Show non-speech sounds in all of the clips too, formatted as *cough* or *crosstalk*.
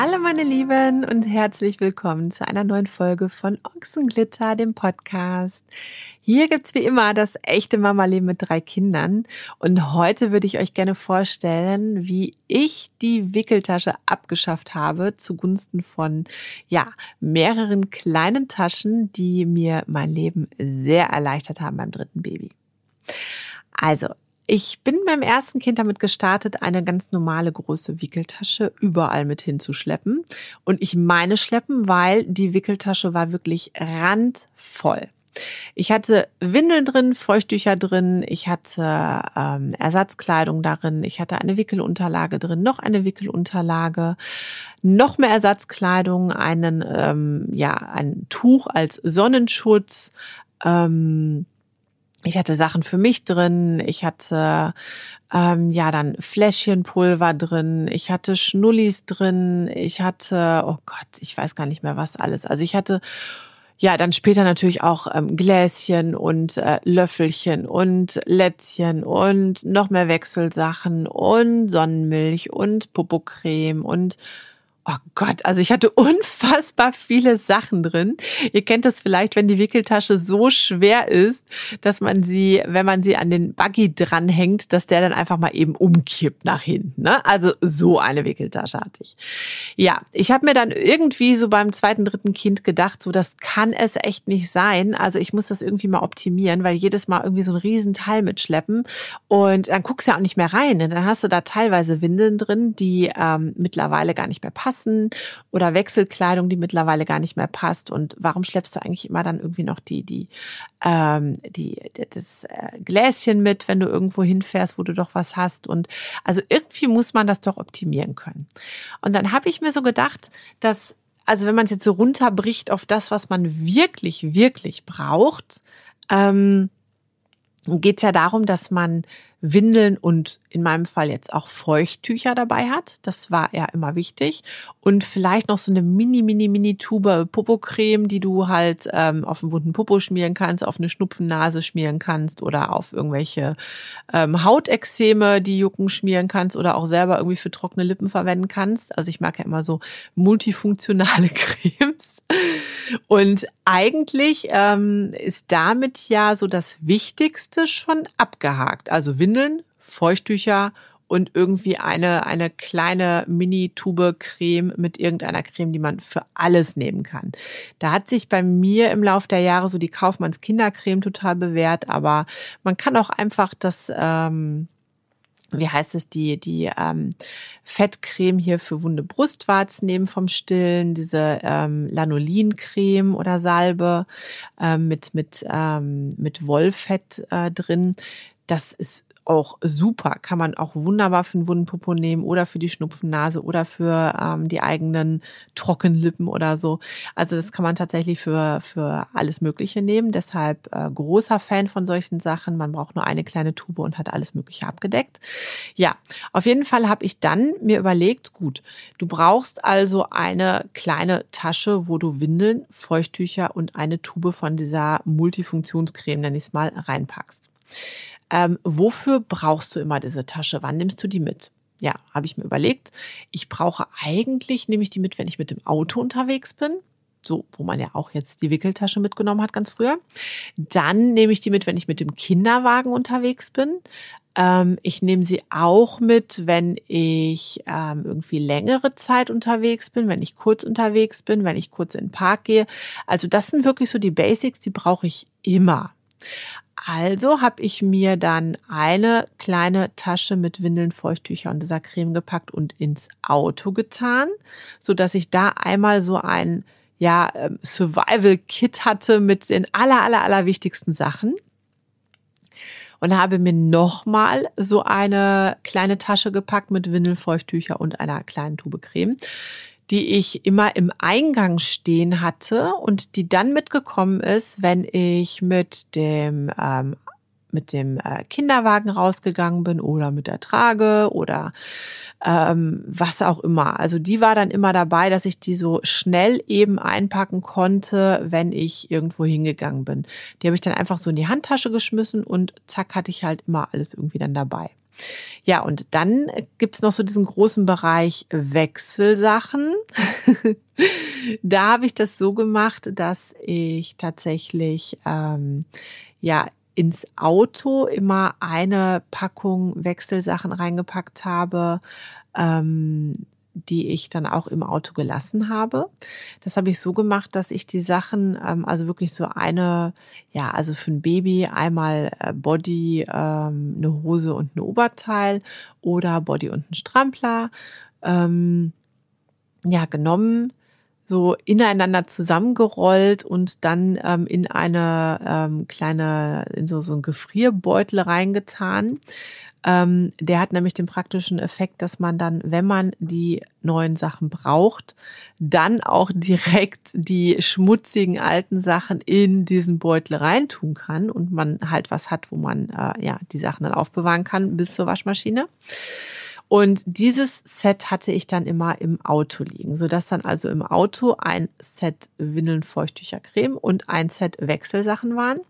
Hallo meine Lieben und herzlich willkommen zu einer neuen Folge von Ochsenglitter, dem Podcast. Hier gibt's wie immer das echte Mama-Leben mit drei Kindern und heute würde ich euch gerne vorstellen, wie ich die Wickeltasche abgeschafft habe zugunsten von, ja, mehreren kleinen Taschen, die mir mein Leben sehr erleichtert haben beim dritten Baby. Also, ich bin beim ersten Kind damit gestartet, eine ganz normale große Wickeltasche überall mit hinzuschleppen. Und ich meine schleppen, weil die Wickeltasche war wirklich randvoll. Ich hatte Windeln drin, Feuchttücher drin, ich hatte ähm, Ersatzkleidung darin, ich hatte eine Wickelunterlage drin, noch eine Wickelunterlage, noch mehr Ersatzkleidung, einen ähm, ja ein Tuch als Sonnenschutz. Ähm, ich hatte Sachen für mich drin, ich hatte ähm, ja dann Fläschchenpulver drin, ich hatte Schnullis drin, ich hatte, oh Gott, ich weiß gar nicht mehr was alles. Also ich hatte ja dann später natürlich auch ähm, Gläschen und äh, Löffelchen und Lätzchen und noch mehr Wechselsachen und Sonnenmilch und Popocreme und Oh Gott, also ich hatte *laughs* unfassbar viele Sachen drin. Ihr kennt das vielleicht, wenn die Wickeltasche so schwer ist, dass man sie, wenn man sie an den Buggy dranhängt, dass der dann einfach mal eben umkippt nach hinten. Ne? Also so eine Wickeltasche hatte ich. Ja, ich habe mir dann irgendwie so beim zweiten, dritten Kind gedacht, so das kann es echt nicht sein. Also ich muss das irgendwie mal optimieren, weil jedes Mal irgendwie so ein Riesenteil mitschleppen und dann guckst du ja auch nicht mehr rein. Dann hast du da teilweise Windeln drin, die ähm, mittlerweile gar nicht mehr passen passen oder Wechselkleidung, die mittlerweile gar nicht mehr passt. Und warum schleppst du eigentlich immer dann irgendwie noch die, die, ähm, die, das äh, Gläschen mit, wenn du irgendwo hinfährst, wo du doch was hast? Und also irgendwie muss man das doch optimieren können. Und dann habe ich mir so gedacht, dass also wenn man es jetzt so runterbricht auf das, was man wirklich, wirklich braucht, ähm, geht es ja darum, dass man Windeln und in meinem Fall jetzt auch Feuchttücher dabei hat. Das war ja immer wichtig. Und vielleicht noch so eine mini, mini, mini Tube Popocreme, die du halt ähm, auf einen wunden Popo schmieren kannst, auf eine Schnupfennase schmieren kannst oder auf irgendwelche ähm, Hautexzeme, die jucken, schmieren kannst oder auch selber irgendwie für trockene Lippen verwenden kannst. Also ich mag ja immer so multifunktionale *laughs* Cremes. Und eigentlich ähm, ist damit ja so das Wichtigste schon abgehakt. Also Windeln, Feuchttücher und irgendwie eine, eine kleine Mini-Tube Creme mit irgendeiner Creme, die man für alles nehmen kann. Da hat sich bei mir im Lauf der Jahre so die Kaufmanns Kindercreme total bewährt, aber man kann auch einfach das, ähm, wie heißt es, die, die ähm, Fettcreme hier für wunde Brustwarzen nehmen vom Stillen, diese ähm, Lanolincreme oder Salbe ähm, mit, mit, ähm, mit Wollfett äh, drin. Das ist auch super. Kann man auch wunderbar für einen Wundenpopo nehmen oder für die Schnupfennase oder für ähm, die eigenen Trockenlippen oder so. Also das kann man tatsächlich für, für alles Mögliche nehmen. Deshalb äh, großer Fan von solchen Sachen. Man braucht nur eine kleine Tube und hat alles Mögliche abgedeckt. Ja, auf jeden Fall habe ich dann mir überlegt, gut, du brauchst also eine kleine Tasche, wo du Windeln, Feuchttücher und eine Tube von dieser Multifunktionscreme, nenne ich es mal, reinpackst. Ähm, wofür brauchst du immer diese Tasche? Wann nimmst du die mit? Ja, habe ich mir überlegt. Ich brauche eigentlich, nehme ich die mit, wenn ich mit dem Auto unterwegs bin. So, wo man ja auch jetzt die Wickeltasche mitgenommen hat, ganz früher. Dann nehme ich die mit, wenn ich mit dem Kinderwagen unterwegs bin. Ähm, ich nehme sie auch mit, wenn ich ähm, irgendwie längere Zeit unterwegs bin, wenn ich kurz unterwegs bin, wenn ich kurz in den Park gehe. Also das sind wirklich so die Basics, die brauche ich immer. Also habe ich mir dann eine kleine Tasche mit Windeln, Feuchttücher und dieser Creme gepackt und ins Auto getan, so dass ich da einmal so ein ja ähm, Survival Kit hatte mit den aller aller aller wichtigsten Sachen. Und habe mir nochmal so eine kleine Tasche gepackt mit Windeln, Feuchttücher und einer kleinen Tube Creme die ich immer im Eingang stehen hatte und die dann mitgekommen ist, wenn ich mit dem ähm, mit dem äh, Kinderwagen rausgegangen bin oder mit der Trage oder ähm, was auch immer. Also die war dann immer dabei, dass ich die so schnell eben einpacken konnte, wenn ich irgendwo hingegangen bin. Die habe ich dann einfach so in die Handtasche geschmissen und zack hatte ich halt immer alles irgendwie dann dabei. Ja, und dann gibt's noch so diesen großen Bereich Wechselsachen. *laughs* da habe ich das so gemacht, dass ich tatsächlich ähm, ja ins Auto immer eine Packung Wechselsachen reingepackt habe. Ähm, die ich dann auch im Auto gelassen habe. Das habe ich so gemacht, dass ich die Sachen, ähm, also wirklich so eine, ja, also für ein Baby einmal äh, Body, ähm, eine Hose und ein Oberteil oder Body und ein Strampler, ähm, ja, genommen, so ineinander zusammengerollt und dann ähm, in eine ähm, kleine, in so, so ein Gefrierbeutel reingetan. Ähm, der hat nämlich den praktischen Effekt, dass man dann, wenn man die neuen Sachen braucht, dann auch direkt die schmutzigen alten Sachen in diesen Beutel reintun kann und man halt was hat, wo man äh, ja die Sachen dann aufbewahren kann bis zur Waschmaschine. Und dieses Set hatte ich dann immer im Auto liegen, sodass dann also im Auto ein Set Windeln, Feuchttücher, Creme und ein Set Wechselsachen waren.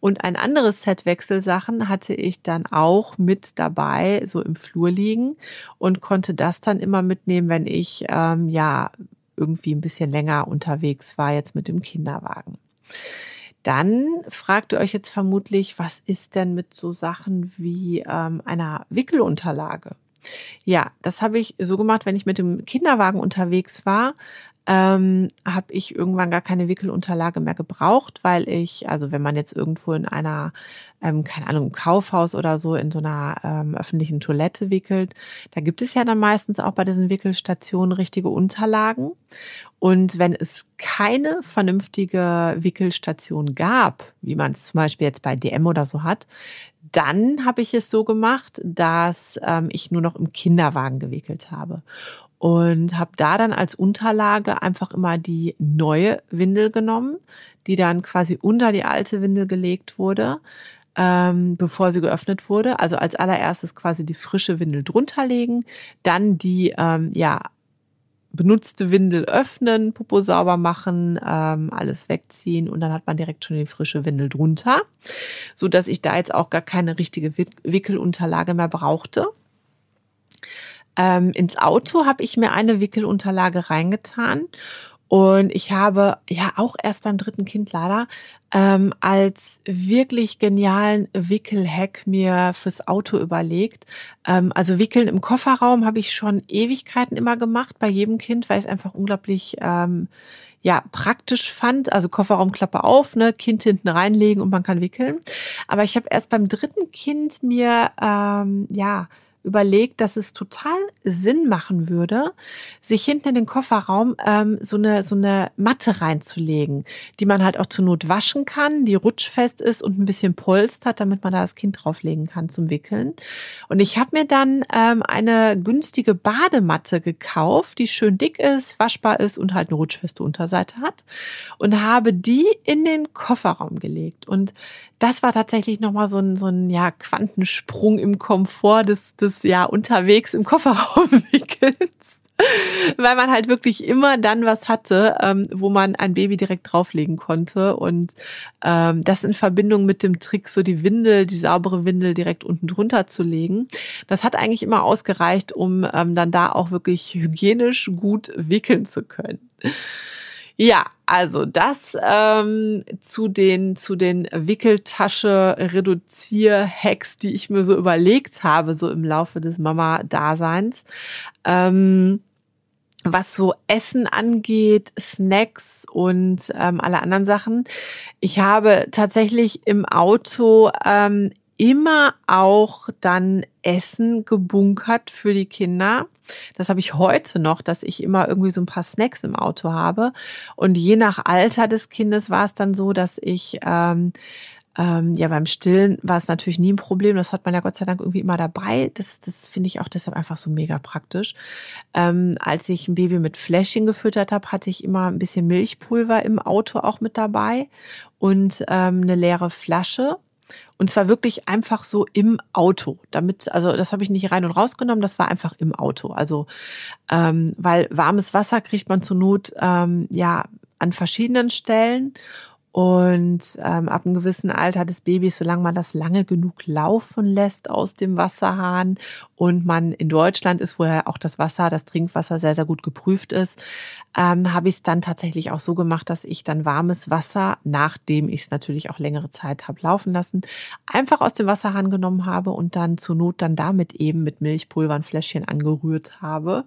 Und ein anderes Set Wechselsachen hatte ich dann auch mit dabei, so im Flur liegen und konnte das dann immer mitnehmen, wenn ich ähm, ja irgendwie ein bisschen länger unterwegs war, jetzt mit dem Kinderwagen. Dann fragt ihr euch jetzt vermutlich, was ist denn mit so Sachen wie ähm, einer Wickelunterlage? Ja, das habe ich so gemacht, wenn ich mit dem Kinderwagen unterwegs war, ähm, habe ich irgendwann gar keine Wickelunterlage mehr gebraucht, weil ich, also wenn man jetzt irgendwo in einer, ähm, keine Ahnung, im Kaufhaus oder so in so einer ähm, öffentlichen Toilette wickelt, da gibt es ja dann meistens auch bei diesen Wickelstationen richtige Unterlagen. Und wenn es keine vernünftige Wickelstation gab, wie man es zum Beispiel jetzt bei DM oder so hat, dann habe ich es so gemacht, dass ähm, ich nur noch im Kinderwagen gewickelt habe und habe da dann als Unterlage einfach immer die neue Windel genommen, die dann quasi unter die alte Windel gelegt wurde, ähm, bevor sie geöffnet wurde. Also als allererstes quasi die frische Windel drunter legen, dann die ähm, ja benutzte Windel öffnen, Popo sauber machen, ähm, alles wegziehen und dann hat man direkt schon die frische Windel drunter, so dass ich da jetzt auch gar keine richtige Wickelunterlage mehr brauchte. Ähm, ins Auto habe ich mir eine Wickelunterlage reingetan und ich habe ja auch erst beim dritten Kind leider ähm, als wirklich genialen Wickelhack mir fürs Auto überlegt. Ähm, also Wickeln im Kofferraum habe ich schon Ewigkeiten immer gemacht bei jedem Kind, weil ich es einfach unglaublich ähm, ja praktisch fand. Also Kofferraumklappe auf, ne, Kind hinten reinlegen und man kann wickeln. Aber ich habe erst beim dritten Kind mir ähm, ja überlegt, dass es total Sinn machen würde, sich hinten in den Kofferraum ähm, so eine so eine Matte reinzulegen, die man halt auch zur Not waschen kann, die rutschfest ist und ein bisschen polstert, damit man da das Kind drauflegen kann zum Wickeln. Und ich habe mir dann ähm, eine günstige Badematte gekauft, die schön dick ist, waschbar ist und halt eine rutschfeste Unterseite hat und habe die in den Kofferraum gelegt und das war tatsächlich nochmal so ein, so ein ja, Quantensprung im Komfort des, des ja unterwegs im Kofferraum *laughs* wickels. Weil man halt wirklich immer dann was hatte, ähm, wo man ein Baby direkt drauflegen konnte. Und ähm, das in Verbindung mit dem Trick, so die Windel, die saubere Windel direkt unten drunter zu legen. Das hat eigentlich immer ausgereicht, um ähm, dann da auch wirklich hygienisch gut wickeln zu können. Ja, also das ähm, zu den zu den Wickeltasche Reduzier Hacks, die ich mir so überlegt habe so im Laufe des Mama Daseins. Ähm, was so Essen angeht, Snacks und ähm, alle anderen Sachen. Ich habe tatsächlich im Auto ähm, immer auch dann Essen gebunkert für die Kinder. Das habe ich heute noch, dass ich immer irgendwie so ein paar Snacks im Auto habe. Und je nach Alter des Kindes war es dann so, dass ich ähm, ähm, ja beim Stillen war es natürlich nie ein Problem. Das hat man ja Gott sei Dank irgendwie immer dabei. Das, das finde ich auch deshalb einfach so mega praktisch. Ähm, als ich ein Baby mit Fläschchen gefüttert habe, hatte ich immer ein bisschen Milchpulver im Auto auch mit dabei und ähm, eine leere Flasche und zwar wirklich einfach so im Auto. Damit, also das habe ich nicht rein und rausgenommen, das war einfach im Auto. Also, ähm, weil warmes Wasser kriegt man zur Not ähm, ja an verschiedenen Stellen. Und ähm, ab einem gewissen Alter des Babys, solange man das lange genug laufen lässt aus dem Wasserhahn und man in Deutschland ist, wo ja auch das Wasser, das Trinkwasser sehr, sehr gut geprüft ist, ähm, habe ich es dann tatsächlich auch so gemacht, dass ich dann warmes Wasser, nachdem ich es natürlich auch längere Zeit habe laufen lassen, einfach aus dem Wasserhahn genommen habe und dann zur Not dann damit eben mit Milchpulver ein Fläschchen angerührt habe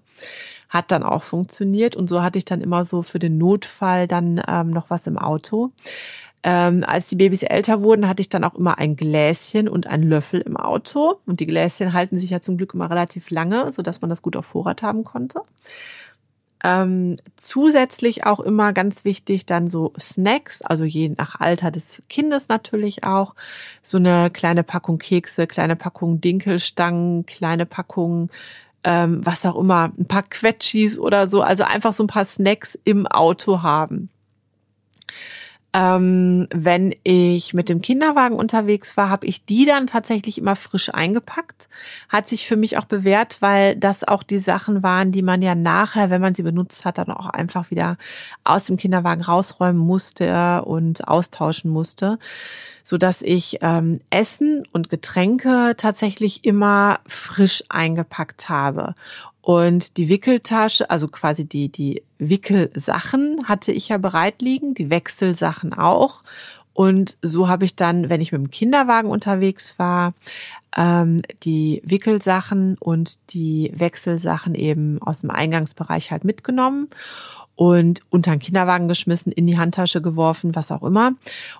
hat dann auch funktioniert und so hatte ich dann immer so für den Notfall dann ähm, noch was im Auto. Ähm, als die Babys älter wurden, hatte ich dann auch immer ein Gläschen und einen Löffel im Auto. Und die Gläschen halten sich ja zum Glück immer relativ lange, so dass man das gut auf Vorrat haben konnte. Ähm, zusätzlich auch immer ganz wichtig dann so Snacks, also je nach Alter des Kindes natürlich auch. So eine kleine Packung Kekse, kleine Packung Dinkelstangen, kleine Packung ähm, was auch immer, ein paar Quetschis oder so, also einfach so ein paar Snacks im Auto haben. Ähm, wenn ich mit dem Kinderwagen unterwegs war, habe ich die dann tatsächlich immer frisch eingepackt. Hat sich für mich auch bewährt, weil das auch die Sachen waren, die man ja nachher, wenn man sie benutzt hat, dann auch einfach wieder aus dem Kinderwagen rausräumen musste und austauschen musste so dass ich ähm, Essen und Getränke tatsächlich immer frisch eingepackt habe. Und die Wickeltasche, also quasi die, die Wickelsachen hatte ich ja bereit liegen, die Wechselsachen auch. Und so habe ich dann, wenn ich mit dem Kinderwagen unterwegs war, ähm, die Wickelsachen und die Wechselsachen eben aus dem Eingangsbereich halt mitgenommen und unter den Kinderwagen geschmissen, in die Handtasche geworfen, was auch immer.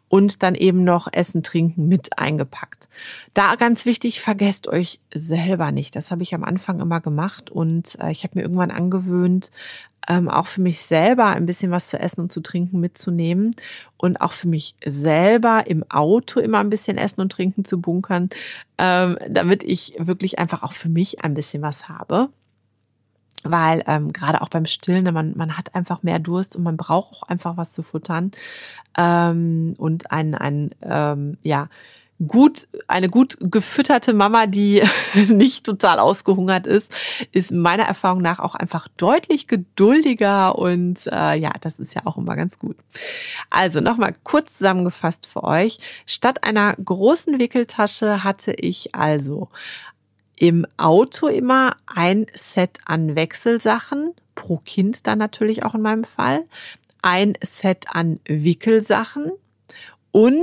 Und dann eben noch Essen, Trinken mit eingepackt. Da ganz wichtig, vergesst euch selber nicht. Das habe ich am Anfang immer gemacht und äh, ich habe mir irgendwann angewöhnt, ähm, auch für mich selber ein bisschen was zu essen und zu trinken mitzunehmen und auch für mich selber im Auto immer ein bisschen Essen und Trinken zu bunkern, ähm, damit ich wirklich einfach auch für mich ein bisschen was habe weil ähm, gerade auch beim Stillen, ne, man, man hat einfach mehr Durst und man braucht auch einfach was zu futtern ähm, und ein, ein ähm, ja gut eine gut gefütterte Mama, die *laughs* nicht total ausgehungert ist, ist meiner Erfahrung nach auch einfach deutlich geduldiger und äh, ja, das ist ja auch immer ganz gut. Also nochmal kurz zusammengefasst für euch: Statt einer großen Wickeltasche hatte ich also im Auto immer ein Set an Wechselsachen, pro Kind dann natürlich auch in meinem Fall, ein Set an Wickelsachen und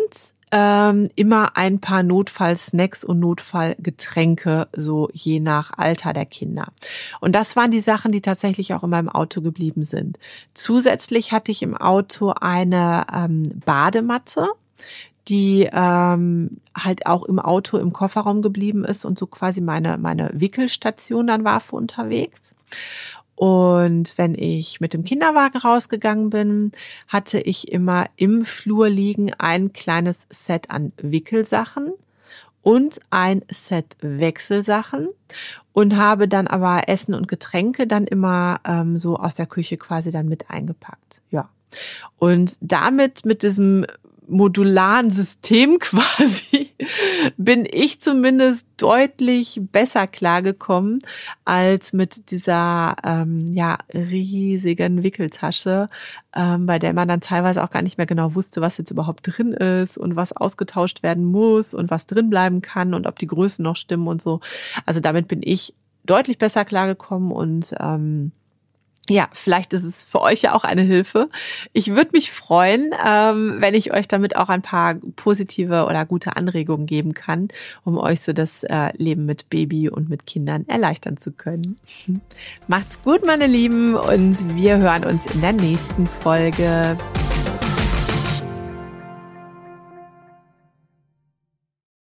ähm, immer ein paar Notfallsnacks und Notfallgetränke, so je nach Alter der Kinder. Und das waren die Sachen, die tatsächlich auch in meinem Auto geblieben sind. Zusätzlich hatte ich im Auto eine ähm, Badematte die ähm, halt auch im Auto im Kofferraum geblieben ist und so quasi meine, meine Wickelstation dann war für unterwegs. Und wenn ich mit dem Kinderwagen rausgegangen bin, hatte ich immer im Flur liegen ein kleines Set an Wickelsachen und ein Set Wechselsachen und habe dann aber Essen und Getränke dann immer ähm, so aus der Küche quasi dann mit eingepackt. Ja. Und damit mit diesem modularen System *laughs* quasi bin ich zumindest deutlich besser klargekommen als mit dieser ähm, ja riesigen Wickeltasche, ähm, bei der man dann teilweise auch gar nicht mehr genau wusste, was jetzt überhaupt drin ist und was ausgetauscht werden muss und was drin bleiben kann und ob die Größen noch stimmen und so. Also damit bin ich deutlich besser klargekommen und ähm, ja, vielleicht ist es für euch ja auch eine Hilfe. Ich würde mich freuen, ähm, wenn ich euch damit auch ein paar positive oder gute Anregungen geben kann, um euch so das äh, Leben mit Baby und mit Kindern erleichtern zu können. Macht's gut, meine Lieben, und wir hören uns in der nächsten Folge.